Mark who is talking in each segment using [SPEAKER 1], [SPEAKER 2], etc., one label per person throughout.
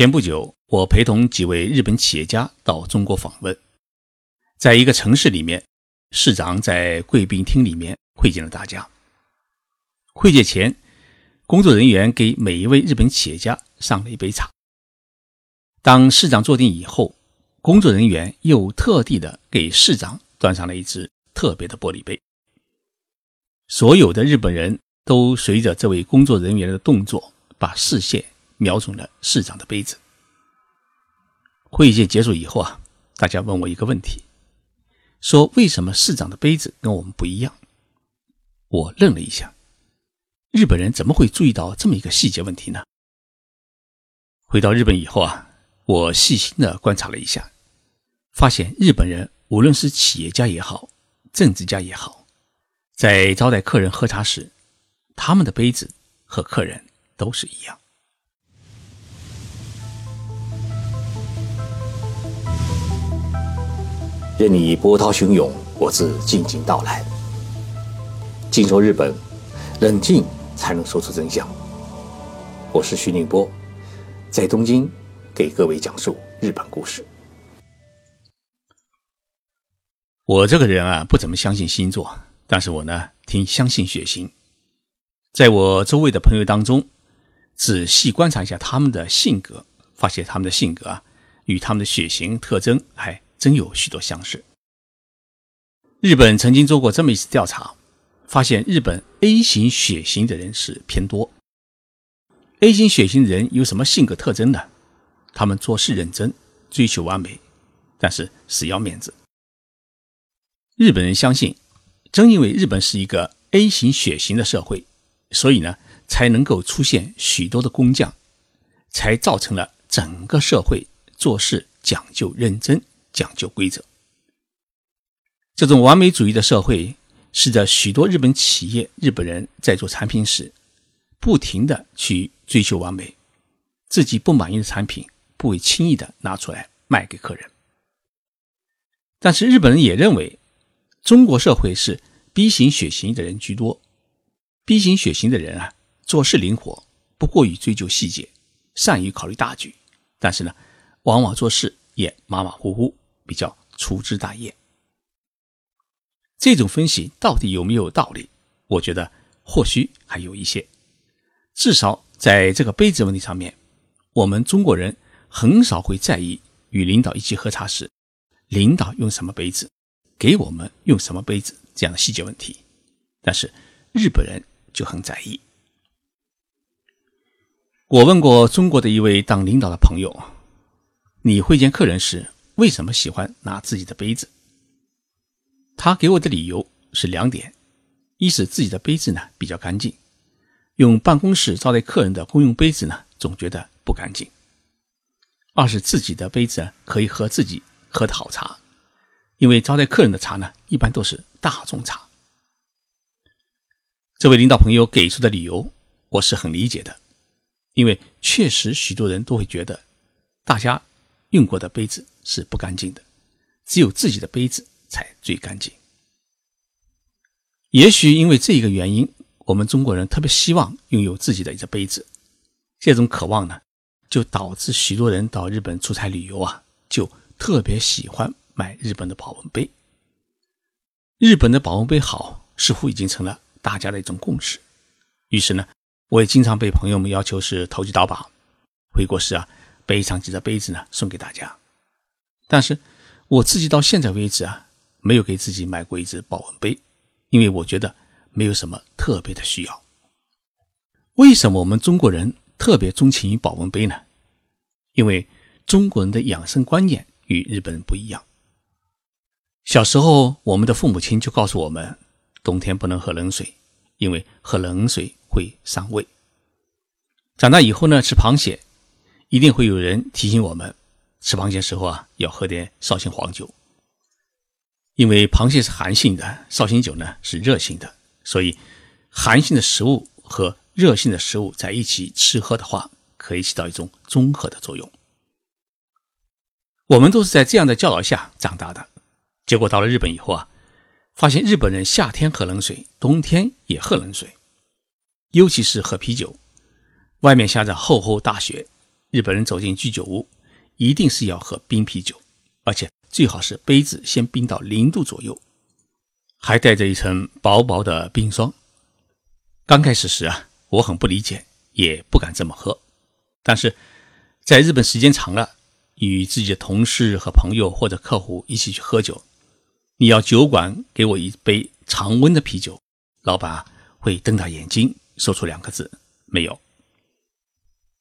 [SPEAKER 1] 前不久，我陪同几位日本企业家到中国访问，在一个城市里面，市长在贵宾厅里面会见了大家。会见前，工作人员给每一位日本企业家上了一杯茶。当市长坐定以后，工作人员又特地的给市长端上了一只特别的玻璃杯。所有的日本人都随着这位工作人员的动作，把视线瞄准了市长的杯子。会议结束以后啊，大家问我一个问题，说为什么市长的杯子跟我们不一样？我愣了一下，日本人怎么会注意到这么一个细节问题呢？回到日本以后啊。我细心的观察了一下，发现日本人无论是企业家也好，政治家也好，在招待客人喝茶时，他们的杯子和客人都是一样。
[SPEAKER 2] 任你波涛汹涌，我自静静到来。静说日本，冷静才能说出真相。我是徐宁波，在东京。给各位讲述日本故事。
[SPEAKER 1] 我这个人啊，不怎么相信星座，但是我呢，挺相信血型。在我周围的朋友当中，仔细观察一下他们的性格，发现他们的性格啊，与他们的血型特征还真有许多相似。日本曾经做过这么一次调查，发现日本 A 型血型的人是偏多。A 型血型人有什么性格特征呢？他们做事认真，追求完美，但是死要面子。日本人相信，正因为日本是一个 A 型血型的社会，所以呢，才能够出现许多的工匠，才造成了整个社会做事讲究认真、讲究规则。这种完美主义的社会，使得许多日本企业、日本人在做产品时，不停的去追求完美，自己不满意的产品。不会轻易的拿出来卖给客人，但是日本人也认为，中国社会是 B 型血型的人居多，B 型血型的人啊，做事灵活，不过于追求细节，善于考虑大局，但是呢，往往做事也马马虎虎，比较粗枝大叶。这种分析到底有没有道理？我觉得或许还有一些，至少在这个杯子问题上面，我们中国人。很少会在意与领导一起喝茶时，领导用什么杯子，给我们用什么杯子这样的细节问题，但是日本人就很在意。我问过中国的一位当领导的朋友：“你会见客人时为什么喜欢拿自己的杯子？”他给我的理由是两点：一是自己的杯子呢比较干净，用办公室招待客人的公用杯子呢总觉得不干净。二是自己的杯子可以喝自己喝的好茶，因为招待客人的茶呢，一般都是大众茶。这位领导朋友给出的理由，我是很理解的，因为确实许多人都会觉得，大家用过的杯子是不干净的，只有自己的杯子才最干净。也许因为这一个原因，我们中国人特别希望拥有自己的一个杯子，这种渴望呢。就导致许多人到日本出差旅游啊，就特别喜欢买日本的保温杯。日本的保温杯好，似乎已经成了大家的一种共识。于是呢，我也经常被朋友们要求是投机倒把，回国时啊，备上几个杯子呢送给大家。但是我自己到现在为止啊，没有给自己买过一只保温杯，因为我觉得没有什么特别的需要。为什么我们中国人？特别钟情于保温杯呢，因为中国人的养生观念与日本人不一样。小时候，我们的父母亲就告诉我们，冬天不能喝冷水，因为喝冷水会伤胃。长大以后呢，吃螃蟹，一定会有人提醒我们，吃螃蟹时候啊，要喝点绍兴黄酒，因为螃蟹是寒性的，绍兴酒呢是热性的，所以寒性的食物和热性的食物在一起吃喝的话，可以起到一种综合的作用。我们都是在这样的教导下长大的，结果到了日本以后啊，发现日本人夏天喝冷水，冬天也喝冷水，尤其是喝啤酒。外面下着厚厚大雪，日本人走进居酒屋，一定是要喝冰啤酒，而且最好是杯子先冰到零度左右，还带着一层薄薄的冰霜。刚开始时啊，我很不理解，也不敢这么喝。但是，在日本时间长了，与自己的同事和朋友或者客户一起去喝酒，你要酒馆给我一杯常温的啤酒，老板会瞪大眼睛说出两个字：没有。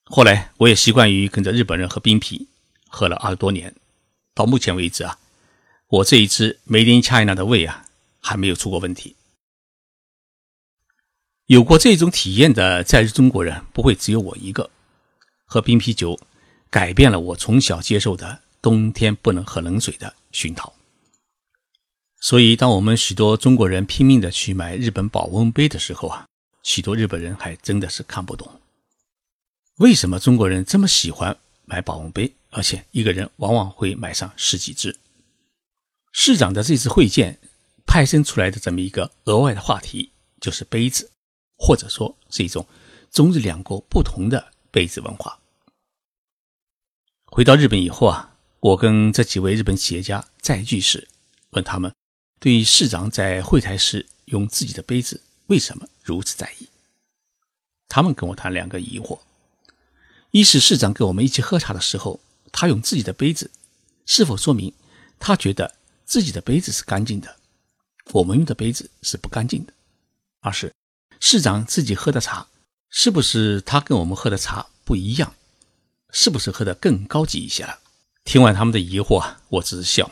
[SPEAKER 1] 后来我也习惯于跟着日本人喝冰啤，喝了二十多年，到目前为止啊，我这一支 Made in China 的胃啊还没有出过问题。有过这种体验的在日中国人不会只有我一个。喝冰啤酒改变了我从小接受的冬天不能喝冷水的熏陶。所以，当我们许多中国人拼命的去买日本保温杯的时候啊，许多日本人还真的是看不懂。为什么中国人这么喜欢买保温杯，而且一个人往往会买上十几只？市长的这次会见派生出来的这么一个额外的话题，就是杯子，或者说是一种中日两国不同的杯子文化。回到日本以后啊，我跟这几位日本企业家再聚时，问他们对市长在会台时用自己的杯子为什么如此在意。他们跟我谈两个疑惑。一是市长跟我们一起喝茶的时候，他用自己的杯子，是否说明他觉得自己的杯子是干净的，我们用的杯子是不干净的？二是市长自己喝的茶，是不是他跟我们喝的茶不一样？是不是喝的更高级一些了？听完他们的疑惑，我只是笑，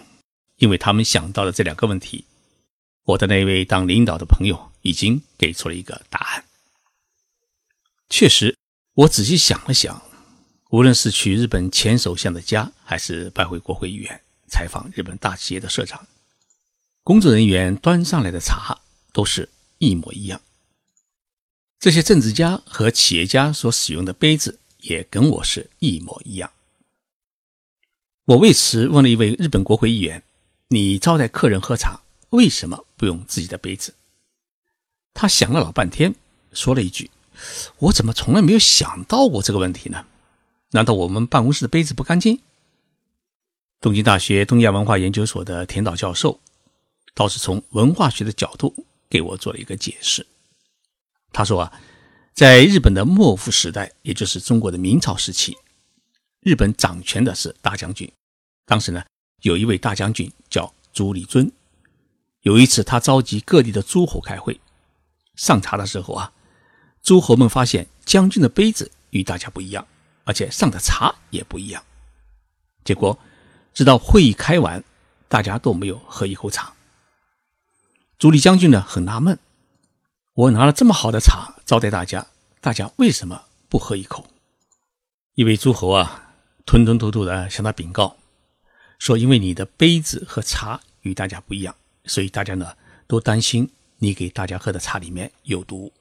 [SPEAKER 1] 因为他们想到了这两个问题，我的那位当领导的朋友已经给出了一个答案。确实，我仔细想了想。无论是去日本前首相的家，还是拜会国会议员、采访日本大企业的社长，工作人员端上来的茶都是一模一样。这些政治家和企业家所使用的杯子也跟我是一模一样。我为此问了一位日本国会议员：“你招待客人喝茶，为什么不用自己的杯子？”他想了老半天，说了一句：“我怎么从来没有想到过这个问题呢？”难道我们办公室的杯子不干净？东京大学东亚文化研究所的田岛教授倒是从文化学的角度给我做了一个解释。他说啊，在日本的幕府时代，也就是中国的明朝时期，日本掌权的是大将军。当时呢，有一位大将军叫朱立尊。有一次，他召集各地的诸侯开会，上茶的时候啊，诸侯们发现将军的杯子与大家不一样。而且上的茶也不一样，结果直到会议开完，大家都没有喝一口茶。朱棣将军呢很纳闷，我拿了这么好的茶招待大家，大家为什么不喝一口？一位诸侯啊，吞吞吐吐的向他禀告，说因为你的杯子和茶与大家不一样，所以大家呢都担心你给大家喝的茶里面有毒。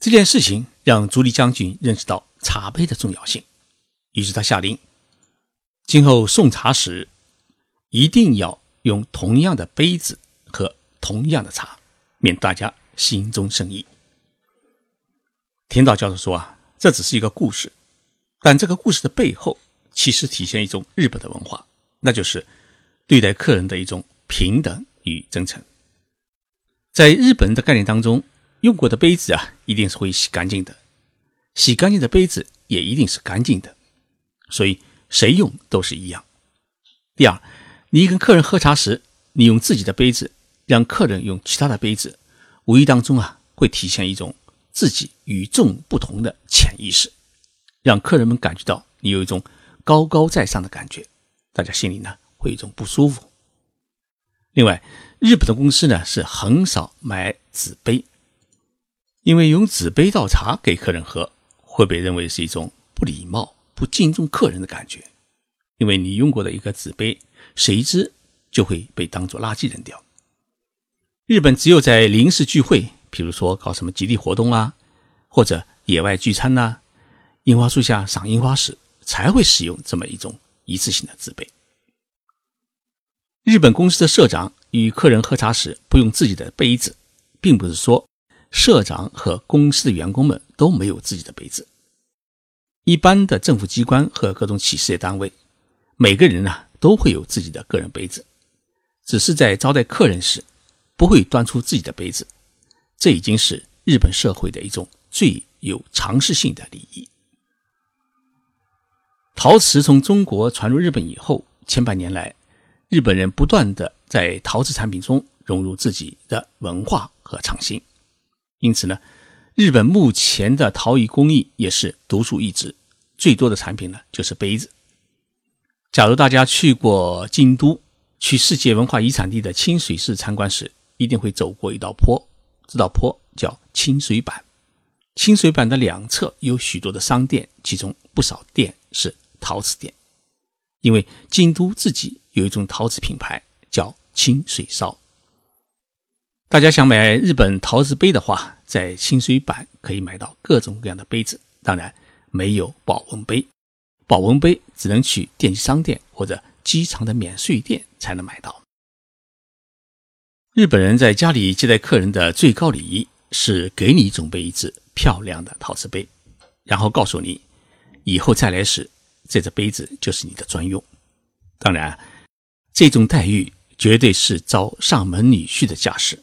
[SPEAKER 1] 这件事情让朱棣将军认识到。茶杯的重要性，于是他下令，今后送茶时一定要用同样的杯子和同样的茶，免大家心中生疑。田岛教授说啊，这只是一个故事，但这个故事的背后其实体现一种日本的文化，那就是对待客人的一种平等与真诚。在日本人的概念当中，用过的杯子啊，一定是会洗干净的。洗干净的杯子也一定是干净的，所以谁用都是一样。第二，你跟客人喝茶时，你用自己的杯子，让客人用其他的杯子，无意当中啊，会体现一种自己与众不同的潜意识，让客人们感觉到你有一种高高在上的感觉，大家心里呢会有一种不舒服。另外，日本的公司呢是很少买纸杯，因为用纸杯倒茶给客人喝。会被认为是一种不礼貌、不敬重客人的感觉，因为你用过的一个纸杯，谁知就会被当做垃圾扔掉。日本只有在临时聚会，比如说搞什么集体活动啊，或者野外聚餐呐，樱花树下赏樱花时，才会使用这么一种一次性的纸杯。日本公司的社长与客人喝茶时不用自己的杯子，并不是说。社长和公司的员工们都没有自己的杯子，一般的政府机关和各种企事业单位，每个人呢都会有自己的个人杯子，只是在招待客人时不会端出自己的杯子。这已经是日本社会的一种最有常识性的礼仪。陶瓷从中国传入日本以后，千百年来，日本人不断的在陶瓷产品中融入自己的文化和创新，因此呢。日本目前的陶艺工艺也是独树一帜，最多的产品呢就是杯子。假如大家去过京都，去世界文化遗产地的清水寺参观时，一定会走过一道坡，这道坡叫清水板。清水板的两侧有许多的商店，其中不少店是陶瓷店，因为京都自己有一种陶瓷品牌叫清水烧。大家想买日本陶瓷杯的话，在清水板可以买到各种各样的杯子，当然没有保温杯。保温杯只能去电器商店或者机场的免税店才能买到。日本人在家里接待客人的最高礼仪是给你准备一只漂亮的陶瓷杯，然后告诉你，以后再来时，这只杯子就是你的专用。当然，这种待遇绝对是招上门女婿的架势。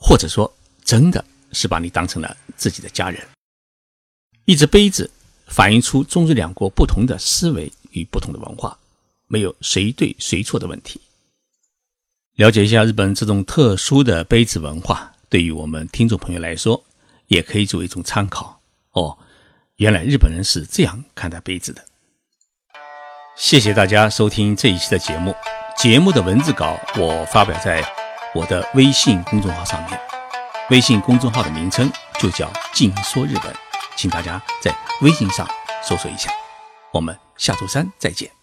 [SPEAKER 1] 或者说，真的是把你当成了自己的家人。一只杯子反映出中日两国不同的思维与不同的文化，没有谁对谁错的问题。了解一下日本这种特殊的杯子文化，对于我们听众朋友来说，也可以作为一种参考。哦，原来日本人是这样看待杯子的。谢谢大家收听这一期的节目。节目的文字稿我发表在。我的微信公众号上面，微信公众号的名称就叫“静说日本”，请大家在微信上搜索一下。我们下周三再见。